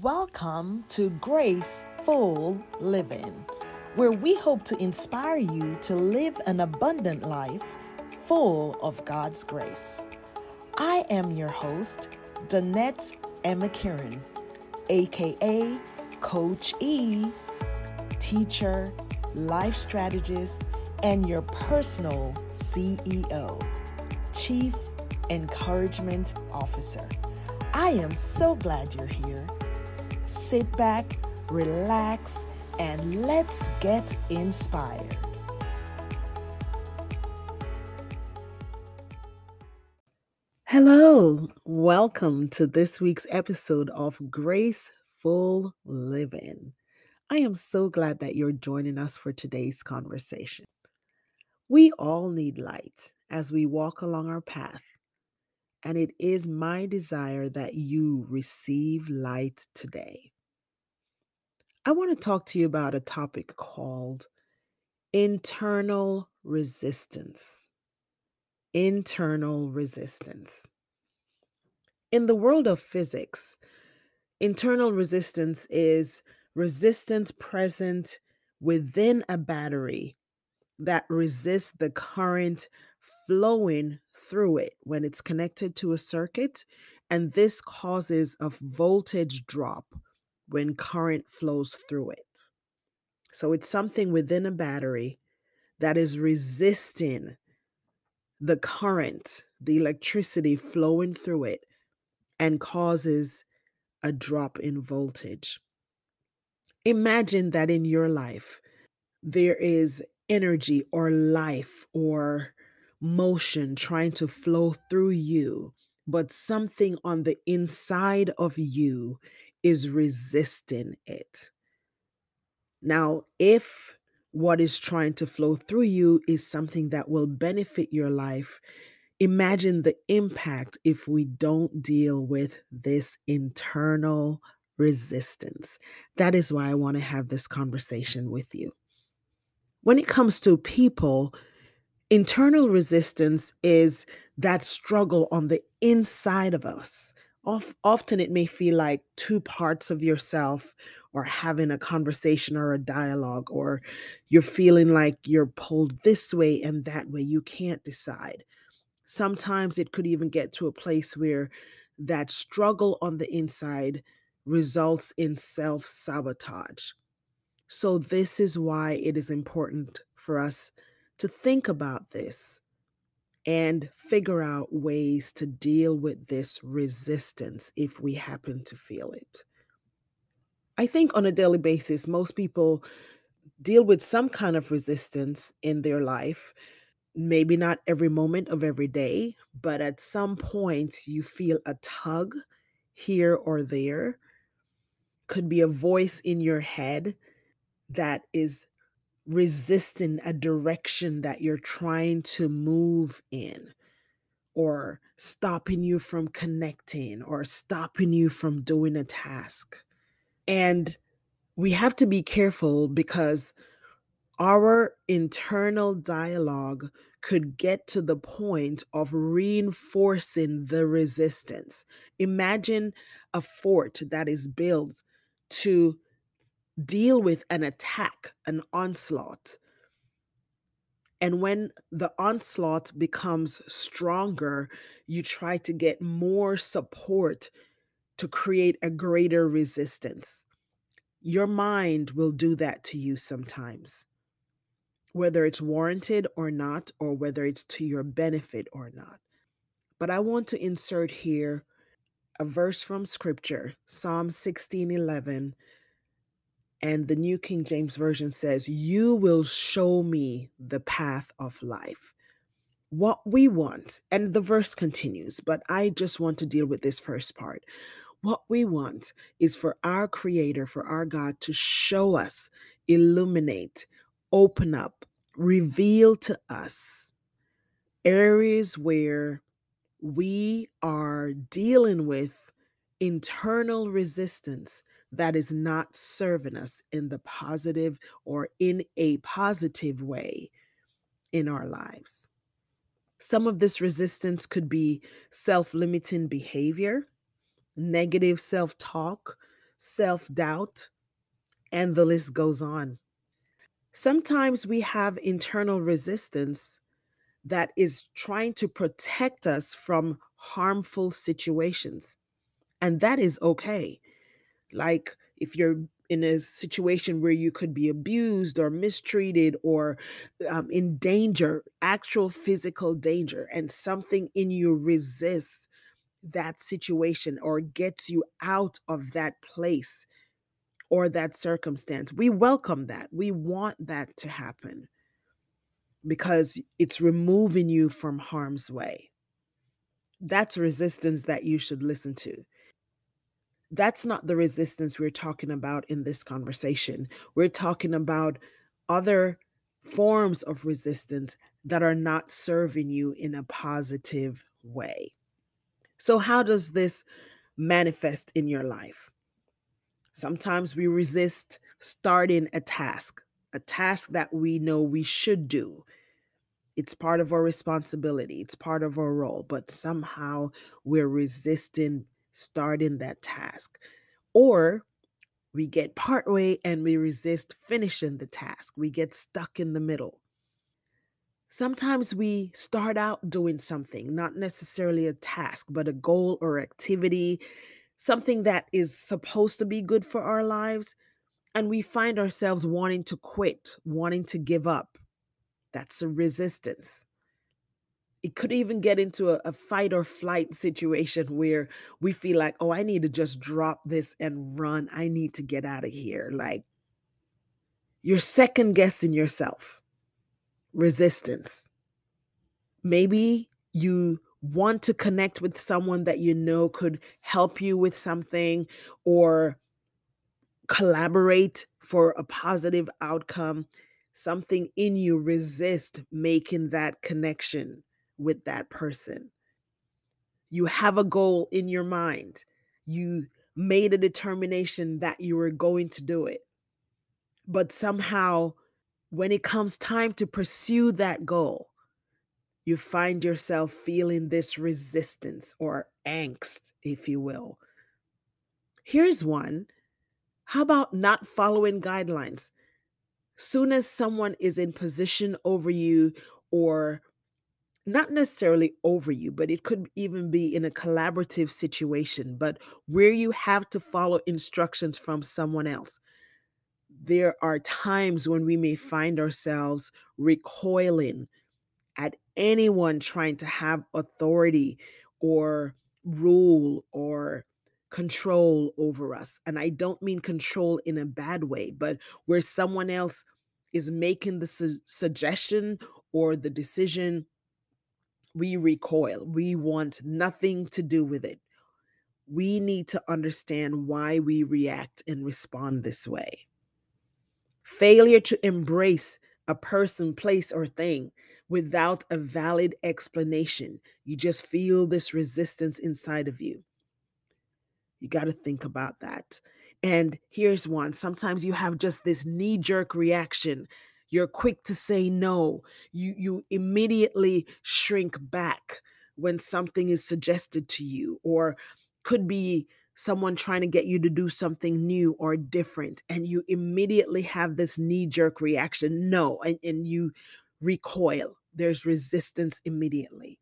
Welcome to Grace Full Living, where we hope to inspire you to live an abundant life full of God's grace. I am your host, Danette Emma Kieran, aka Coach E, teacher, life strategist, and your personal CEO, Chief Encouragement Officer. I am so glad you're here. Sit back, relax, and let's get inspired. Hello, welcome to this week's episode of Graceful Living. I am so glad that you're joining us for today's conversation. We all need light as we walk along our path, and it is my desire that you receive light today. I want to talk to you about a topic called internal resistance. Internal resistance. In the world of physics, internal resistance is resistance present within a battery that resists the current flowing through it when it's connected to a circuit, and this causes a voltage drop when current flows through it. So it's something within a battery that is resisting the current, the electricity flowing through it, and causes a drop in voltage. Imagine that in your life, there is energy or life or motion trying to flow through you, but something on the inside of you is resisting it. Now, if what is trying to flow through you is something that will benefit your life, imagine the impact if we don't deal with this internal resistance. That is why I want to have this conversation with you. When it comes to people, internal resistance is that struggle on the inside of us. often it may feel like two parts of yourself are having a conversation or a dialogue, or you're feeling like you're pulled this way and that way. You can't decide. Sometimes it could even get to a place where that struggle on the inside results in self sabotage. So, this is why it is important for us to think about this and figure out ways to deal with this resistance if we happen to feel it. I think on a daily basis, most people deal with some kind of resistance in their life. Maybe not every moment of every day, but at some point you feel a tug here or there. Could be a voice in your head that is resisting a direction that you're trying to move in or stopping you from connecting or stopping you from doing a task. And we have to be careful because our internal dialogue could get to the point of reinforcing the resistance. Imagine a fort that is built to deal with an attack, an onslaught. And when the onslaught becomes stronger, you try to get more support to create a greater resistance. Your mind will do that to you sometimes, whether it's warranted or not, or whether it's to your benefit or not. But I want to insert here a verse from scripture, Psalm 16 11 and the New King James Version says, You will show me the path of life. What we want, and the verse continues, but I just want to deal with this first part. What we want is for our Creator, for our God to show us, illuminate, open up, reveal to us areas where we are dealing with internal resistance that is not serving us in the positive or in a positive way in our lives. Some of this resistance could be self limiting behavior, negative self talk, self doubt, and the list goes on. Sometimes we have internal resistance that is trying to protect us from harmful situations, and that is okay. Like if you're in a situation where you could be abused or mistreated or um, in danger, actual physical danger, and something in you resists that situation or gets you out of that place or that circumstance. We welcome that. We want that to happen because it's removing you from harm's way. That's resistance that you should listen to. That's not the resistance we're talking about in this conversation. We're talking about other forms of resistance that are not serving you in a positive way. So, how does this manifest in your life? Sometimes we resist starting a task, a task that we know we should do. It's part of our responsibility, it's part of our role, but somehow we're resisting starting that task. Or we get partway and we resist finishing the task. We get stuck in the middle. Sometimes we start out doing something, not necessarily a task, but a goal or activity, something that is supposed to be good for our lives, and we find ourselves wanting to quit, wanting to give up. That's a resistance. It could even get into a, a fight or flight situation where we feel like, oh, I need to just drop this and run. I need to get out of here. Like you're second guessing yourself. Resistance. Maybe you want to connect with someone that you know could help you with something or collaborate for a positive outcome. Something in you resist making that connection with that person. You have a goal in your mind. You made a determination that you were going to do it. But somehow, when it comes time to pursue that goal, you find yourself feeling this resistance or angst, if you will. Here's one. How about not following guidelines? Soon as someone is in position over you or not necessarily over you, but it could even be in a collaborative situation, but where you have to follow instructions from someone else. There are times when we may find ourselves recoiling at anyone trying to have authority or rule or control over us. And I don't mean control in a bad way, but where someone else is making the su- suggestion or the decision, we recoil. We want nothing to do with it. We need to understand why we react and respond this way. Failure to embrace a person, place, or thing without a valid explanation. You just feel this resistance inside of you. You got to think about that. And here's one sometimes you have just this knee jerk reaction. You're quick to say no. You, you immediately shrink back when something is suggested to you, or could be someone trying to get you to do something new or different. And you immediately have this knee jerk reaction no, and, and you recoil. There's resistance immediately.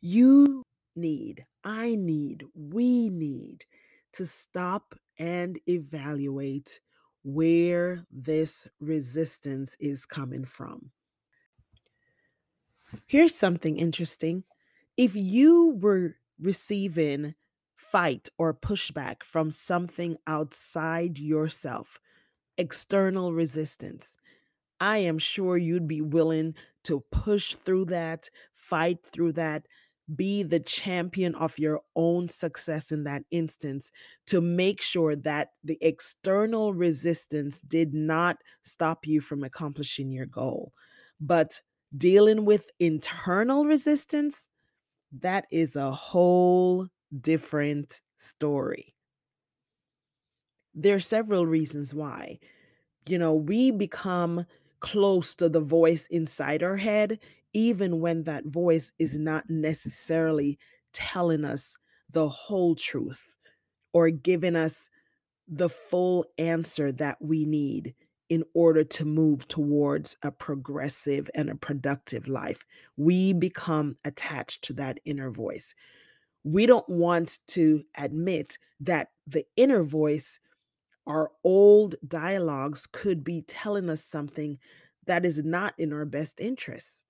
You need, I need, we need to stop and evaluate where this resistance is coming from. Here's something interesting. If you were receiving fight or pushback from something outside yourself, external resistance, I am sure you'd be willing to push through that, fight through that, be the champion of your own success in that instance to make sure that the external resistance did not stop you from accomplishing your goal. But dealing with internal resistance, that is a whole different story. There are several reasons why. You know, we become close to the voice inside our head, even when that voice is not necessarily telling us the whole truth or giving us the full answer that we need in order to move towards a progressive and a productive life. We become attached to that inner voice. We don't want to admit that the inner voice, our old dialogues, could be telling us something that is not in our best interests,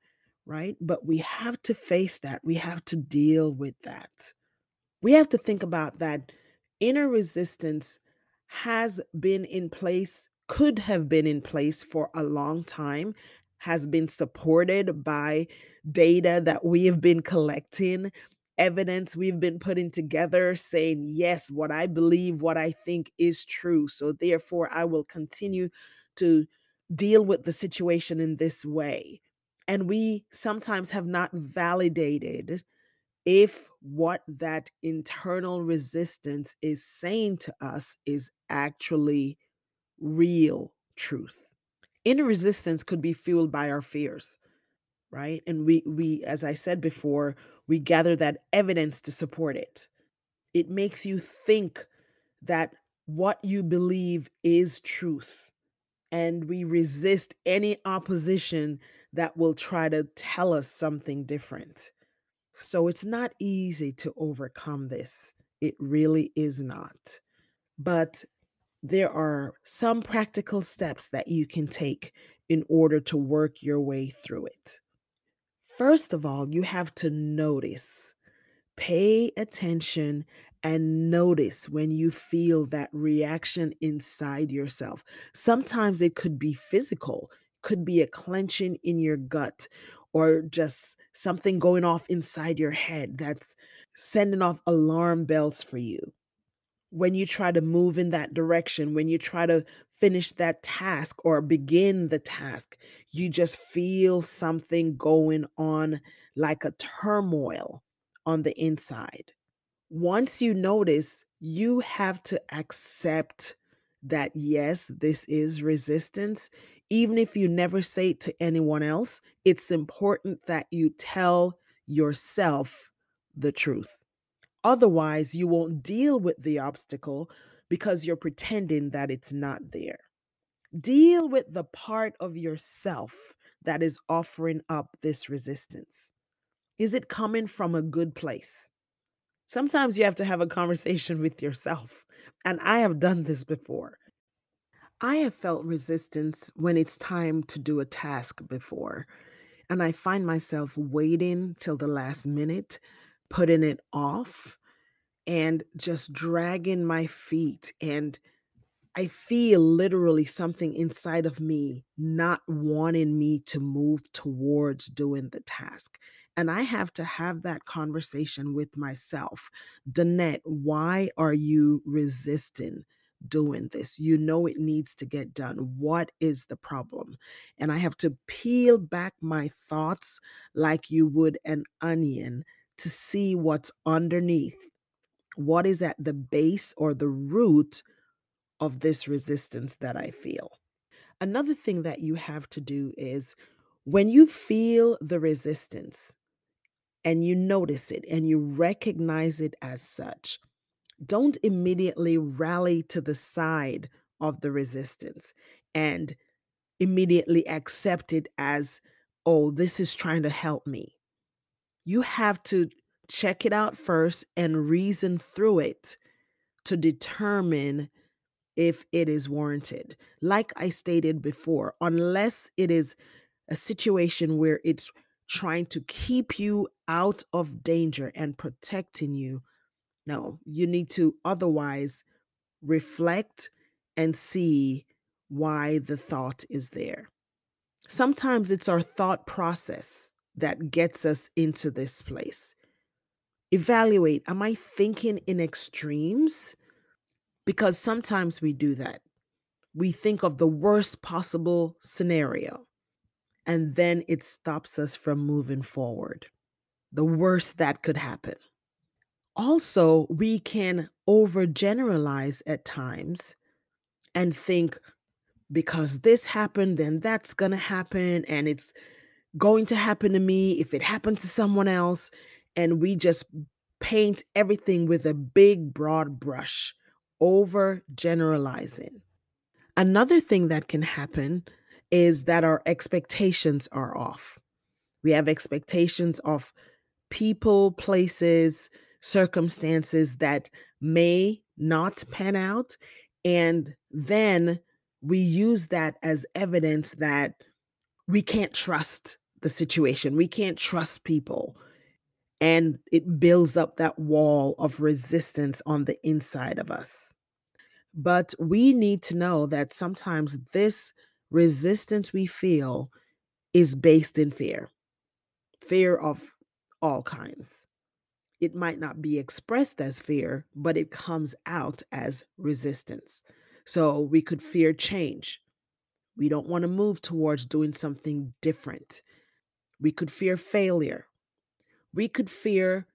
right? But we have to face that. We have to deal with that. We have to think about that inner resistance has been in place, could have been in place for a long time, has been supported by data that we have been collecting, evidence we've been putting together saying, yes, what I believe, what I think is true. So therefore, I will continue to deal with the situation in this way. And we sometimes have not validated if what that internal resistance is saying to us is actually real truth. Inner resistance could be fueled by our fears, right? And we we as I said before, we gather that evidence to support it. It makes you think that what you believe is truth. And we resist any opposition that will try to tell us something different. So it's not easy to overcome this. It really is not. But there are some practical steps that you can take in order to work your way through it. First of all, you have to notice, pay attention, and notice when you feel that reaction inside yourself. Sometimes it could be physical, could be a clenching in your gut, or just something going off inside your head that's sending off alarm bells for you. When you try to move in that direction, when you try to finish that task or begin the task, you just feel something going on like a turmoil on the inside. Once you notice, you have to accept that yes, this is resistance. Even if you never say it to anyone else, it's important that you tell yourself the truth. Otherwise, you won't deal with the obstacle because you're pretending that it's not there. Deal with the part of yourself that is offering up this resistance. Is it coming from a good place? Sometimes you have to have a conversation with yourself, and I have done this before. I have felt resistance when it's time to do a task before, and I find myself waiting till the last minute, putting it off, and just dragging my feet. And I feel literally something inside of me not wanting me to move towards doing the task. And I have to have that conversation with myself. Danette, why are you resisting doing this? You know it needs to get done. What is the problem? And I have to peel back my thoughts like you would an onion to see what's underneath. What is at the base or the root of this resistance that I feel? Another thing that you have to do is when you feel the resistance, and you notice it and you recognize it as such, don't immediately rally to the side of the resistance and immediately accept it as, oh, this is trying to help me. You have to check it out first and reason through it to determine if it is warranted. Like I stated before, unless it is a situation where it's trying to keep you out of danger and protecting you. No, you need to otherwise reflect and see why the thought is there. Sometimes it's our thought process that gets us into this place. Evaluate Am I thinking in extremes? Because sometimes we do that. We think of the worst possible scenario and then it stops us from moving forward. The worst that could happen. Also, we can overgeneralize at times and think because this happened, then that's going to happen, and it's going to happen to me if it happened to someone else. And we just paint everything with a big, broad brush over generalizing. Another thing that can happen is that our expectations are off. We have expectations of people, places, circumstances that may not pan out. And then we use that as evidence that we can't trust the situation, we can't trust people. And it builds up that wall of resistance on the inside of us. But we need to know that sometimes this resistance we feel is based in fear, fear of all kinds. It might not be expressed as fear, but it comes out as resistance. So we could fear change. We don't want to move towards doing something different. We could fear failure. We could fear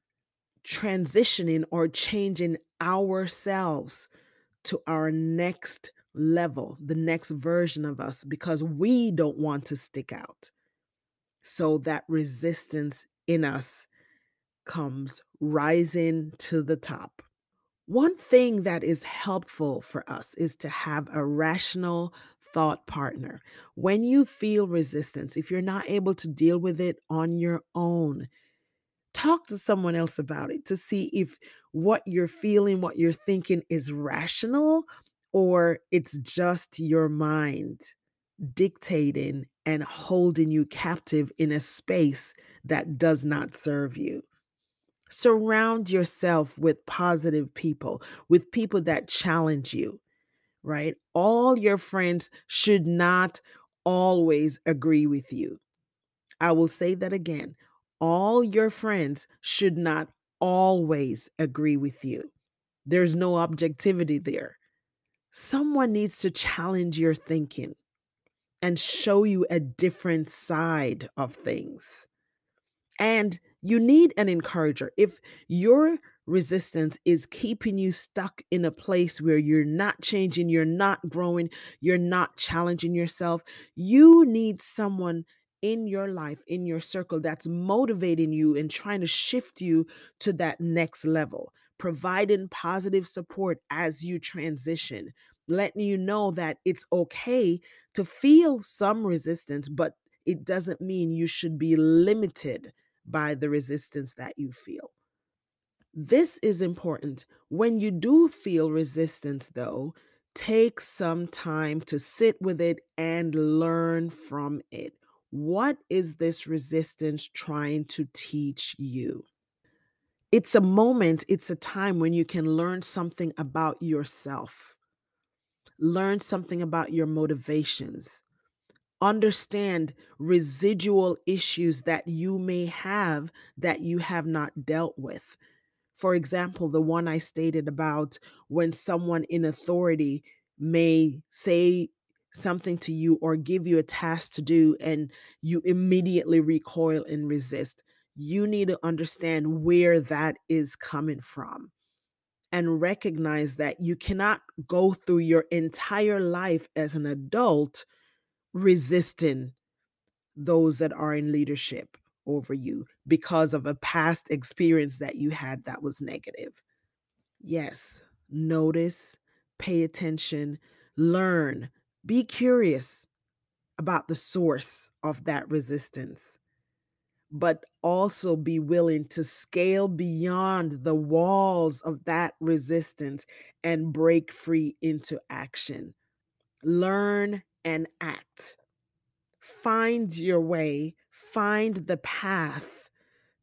transitioning or changing ourselves to our next level, the next version of us, because we don't want to stick out. So that resistance in us comes rising to the top. One thing that is helpful for us is to have a rational thought partner. When you feel resistance, if you're not able to deal with it on your own, talk to someone else about it to see if what you're feeling, what you're thinking is rational or it's just your mind dictating and holding you captive in a space that does not serve you. Surround yourself with positive people, with people that challenge you, right? All your friends should not always agree with you. I will say that again. All your friends should not always agree with you. There's no objectivity there. Someone needs to challenge your thinking and show you a different side of things. And you need an encourager. If your resistance is keeping you stuck in a place where you're not changing, you're not growing, you're not challenging yourself, you need someone in your life, in your circle, that's motivating you and trying to shift you to that next level, providing positive support as you transition, letting you know that it's okay to feel some resistance, but it doesn't mean you should be limited by the resistance that you feel. This is important. When you do feel resistance, though, take some time to sit with it and learn from it. What is this resistance trying to teach you? It's a moment, it's a time when you can learn something about yourself, learn something about your motivations, understand residual issues that you may have that you have not dealt with. For example, the one I stated about when someone in authority may say something to you or give you a task to do and you immediately recoil and resist. You need to understand where that is coming from and recognize that you cannot go through your entire life as an adult resisting those that are in leadership over you because of a past experience that you had that was negative. Yes, notice, pay attention, learn, be curious about the source of that resistance, but also be willing to scale beyond the walls of that resistance and break free into action. Learn and act. Find your way, find the path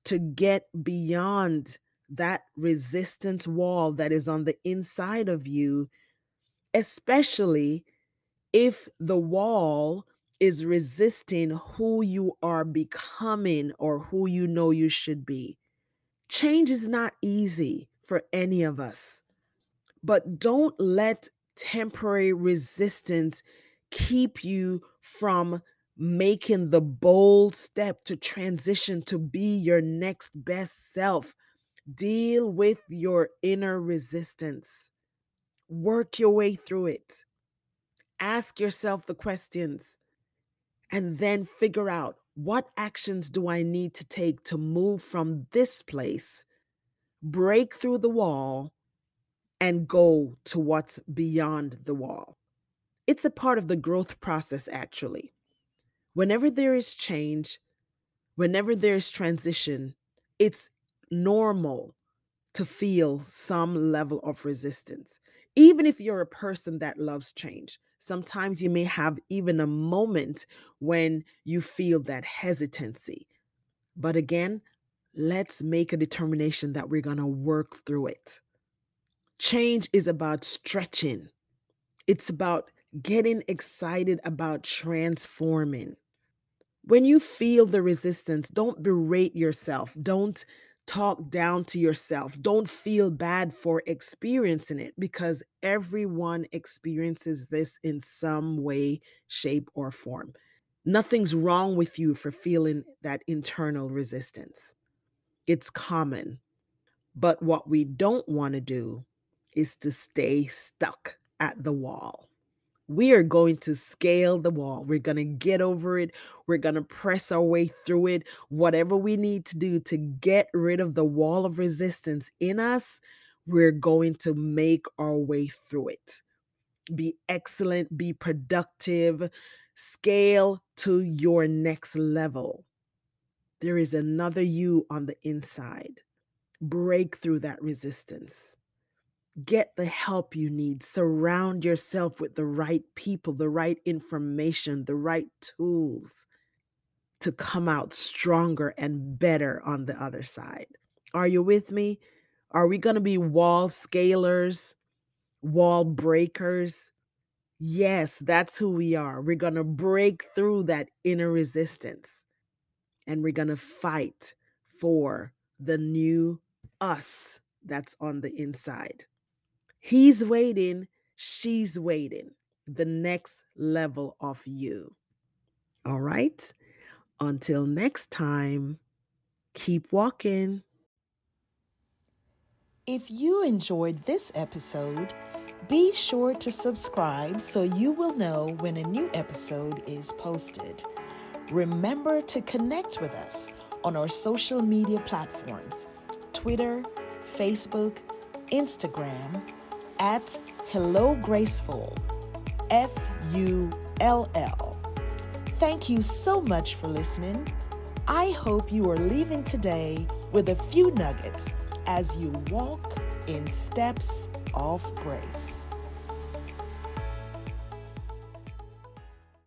to get beyond that resistance wall that is on the inside of you, especially if the wall is resisting who you are becoming or who you know you should be. Change is not easy for any of us, but don't let temporary resistance keep you from making the bold step to transition to be your next best self. Deal with your inner resistance, work your way through it. Ask yourself the questions and then figure out what actions do I need to take to move from this place, break through the wall, and go to what's beyond the wall. It's a part of the growth process, actually. Whenever there is change, whenever there's transition, it's normal to feel some level of resistance. Even if you're a person that loves change, sometimes you may have even a moment when you feel that hesitancy. But again, let's make a determination that we're going to work through it. Change is about stretching, it's about getting excited about transforming. When you feel the resistance, don't berate yourself. Don't talk down to yourself. Don't feel bad for experiencing it because everyone experiences this in some way, shape, or form. Nothing's wrong with you for feeling that internal resistance. It's common. But what we don't want to do is to stay stuck at the wall. We are going to scale the wall. We're going to get over it. We're going to press our way through it. Whatever we need to do to get rid of the wall of resistance in us, we're going to make our way through it. Be excellent, be productive, scale to your next level. There is another you on the inside. Break through that resistance. Get the help you need. Surround yourself with the right people, the right information, the right tools to come out stronger and better on the other side. Are you with me? Are we going to be wall scalers, wall breakers? Yes, that's who we are. We're going to break through that inner resistance and we're going to fight for the new us that's on the inside. He's waiting, she's waiting. The next level of you. All right. Until next time, keep walking. If you enjoyed this episode, be sure to subscribe so you will know when a new episode is posted. Remember to connect with us on our social media platforms Twitter, Facebook, Instagram at Hello Graceful, F U L L. Thank you so much for listening. I hope you are leaving today with a few nuggets as you walk in steps of grace.